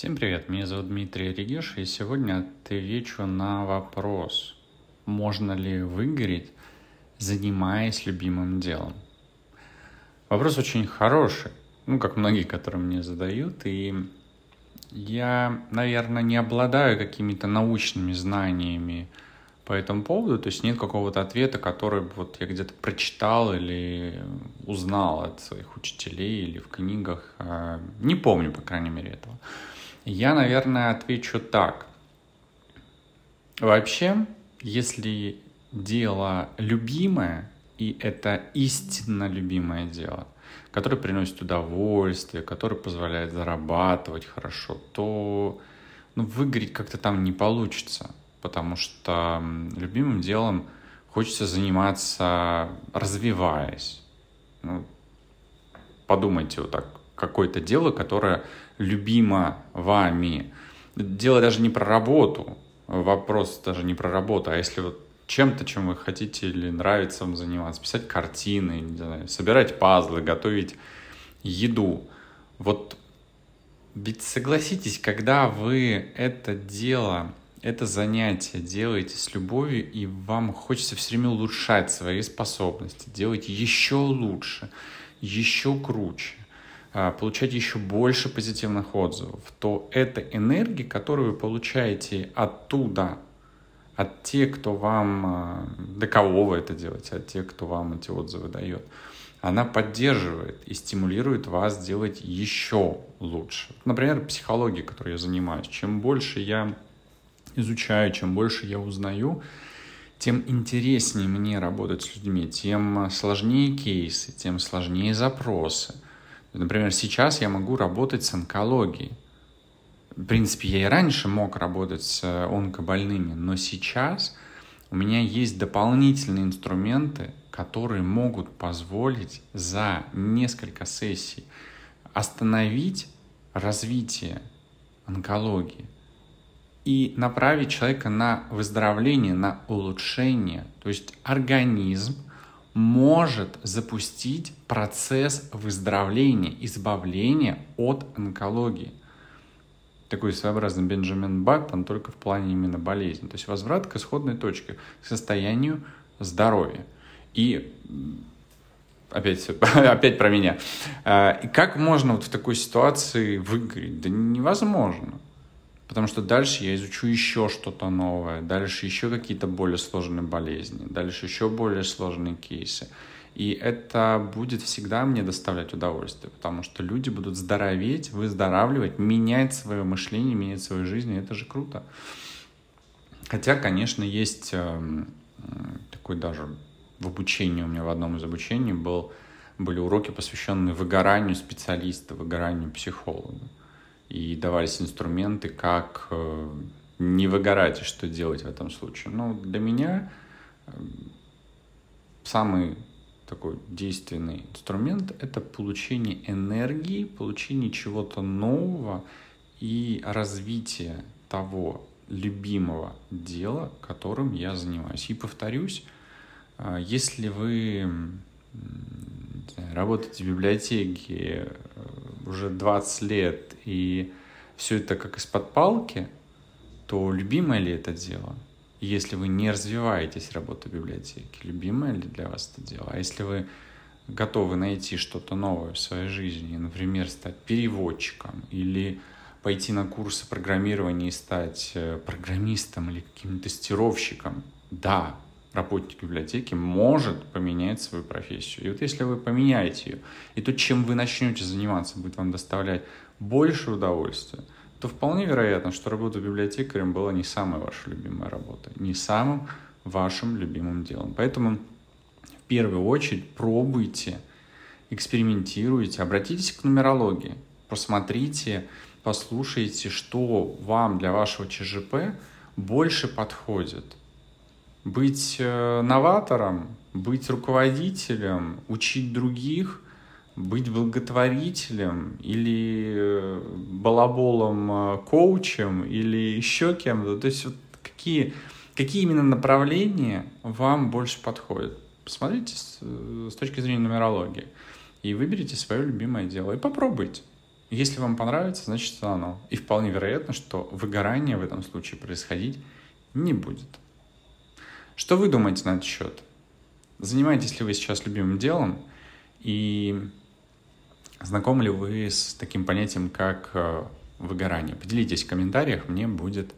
Всем привет, меня зовут Дмитрий Регеш, и сегодня отвечу на вопрос, можно ли выгореть, занимаясь любимым делом. Вопрос очень хороший, ну, как многие, которые мне задают, и я, наверное, не обладаю какими-то научными знаниями по этому поводу, то есть нет какого-то ответа, который вот я где-то прочитал или узнал от своих учителей или в книгах, а, не помню, по крайней мере, этого. Я, наверное, отвечу так. Вообще, если дело любимое, и это истинно любимое дело, которое приносит удовольствие, которое позволяет зарабатывать хорошо, то ну, выгореть как-то там не получится, потому что любимым делом хочется заниматься, развиваясь. Ну, подумайте вот так, какое-то дело, которое любимо вами. Дело даже не про работу, вопрос даже не про работу, а если вот чем-то, чем вы хотите или нравится вам заниматься, писать картины, не знаю, собирать пазлы, готовить еду. Вот ведь согласитесь, когда вы это дело, это занятие делаете с любовью, и вам хочется все время улучшать свои способности, делать еще лучше, еще круче, получать еще больше позитивных отзывов, то это энергия, которую вы получаете оттуда, от тех, кто вам, а, для кого вы это делаете, от тех, кто вам эти отзывы дает, она поддерживает и стимулирует вас делать еще лучше. Например, психология, которой я занимаюсь. Чем больше я изучаю, чем больше я узнаю, тем интереснее мне работать с людьми, тем сложнее кейсы, тем сложнее запросы – Например, сейчас я могу работать с онкологией. В принципе, я и раньше мог работать с онкобольными, но сейчас у меня есть дополнительные инструменты, которые могут позволить за несколько сессий остановить развитие онкологии и направить человека на выздоровление, на улучшение. То есть организм может запустить процесс выздоровления, избавления от онкологии. Такой своеобразный Бенджамин Баттон только в плане именно болезни. То есть возврат к исходной точке, к состоянию здоровья. И опять, опять про меня. А, и как можно вот в такой ситуации выиграть? Да невозможно. Потому что дальше я изучу еще что-то новое, дальше еще какие-то более сложные болезни, дальше еще более сложные кейсы. И это будет всегда мне доставлять удовольствие, потому что люди будут здороветь, выздоравливать, менять свое мышление, менять свою жизнь, и это же круто. Хотя, конечно, есть э, такой даже в обучении, у меня в одном из обучений был, были уроки, посвященные выгоранию специалиста, выгоранию психолога и давались инструменты, как э, не выгорать и что делать в этом случае. Ну, для меня э, самый такой действенный инструмент — это получение энергии, получение чего-то нового и развитие того любимого дела, которым я занимаюсь. И повторюсь, э, если вы работаете в библиотеке уже 20 лет и все это как из-под палки, то любимое ли это дело? Если вы не развиваетесь работой библиотеки, любимое ли для вас это дело? А если вы готовы найти что-то новое в своей жизни, например, стать переводчиком или пойти на курсы программирования и стать э, программистом или каким-то тестировщиком, да, работник библиотеки может поменять свою профессию. И вот если вы поменяете ее, и то, чем вы начнете заниматься, будет вам доставлять больше удовольствия, то вполне вероятно, что работа библиотекарем была не самая ваша любимая работа, не самым вашим любимым делом. Поэтому в первую очередь пробуйте, экспериментируйте, обратитесь к нумерологии, посмотрите, послушайте, что вам для вашего ЧЖП больше подходит. Быть э, новатором, быть руководителем, учить других – быть благотворителем или э, балаболом э, коучем или еще кем-то. То есть вот какие, какие именно направления вам больше подходят. Посмотрите с, с точки зрения нумерологии и выберите свое любимое дело и попробуйте. Если вам понравится, значит, оно. И вполне вероятно, что выгорание в этом случае происходить не будет. Что вы думаете на этот счет? Занимаетесь ли вы сейчас любимым делом? И знакомы ли вы с таким понятием, как э, выгорание? Поделитесь в комментариях, мне будет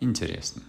интересно.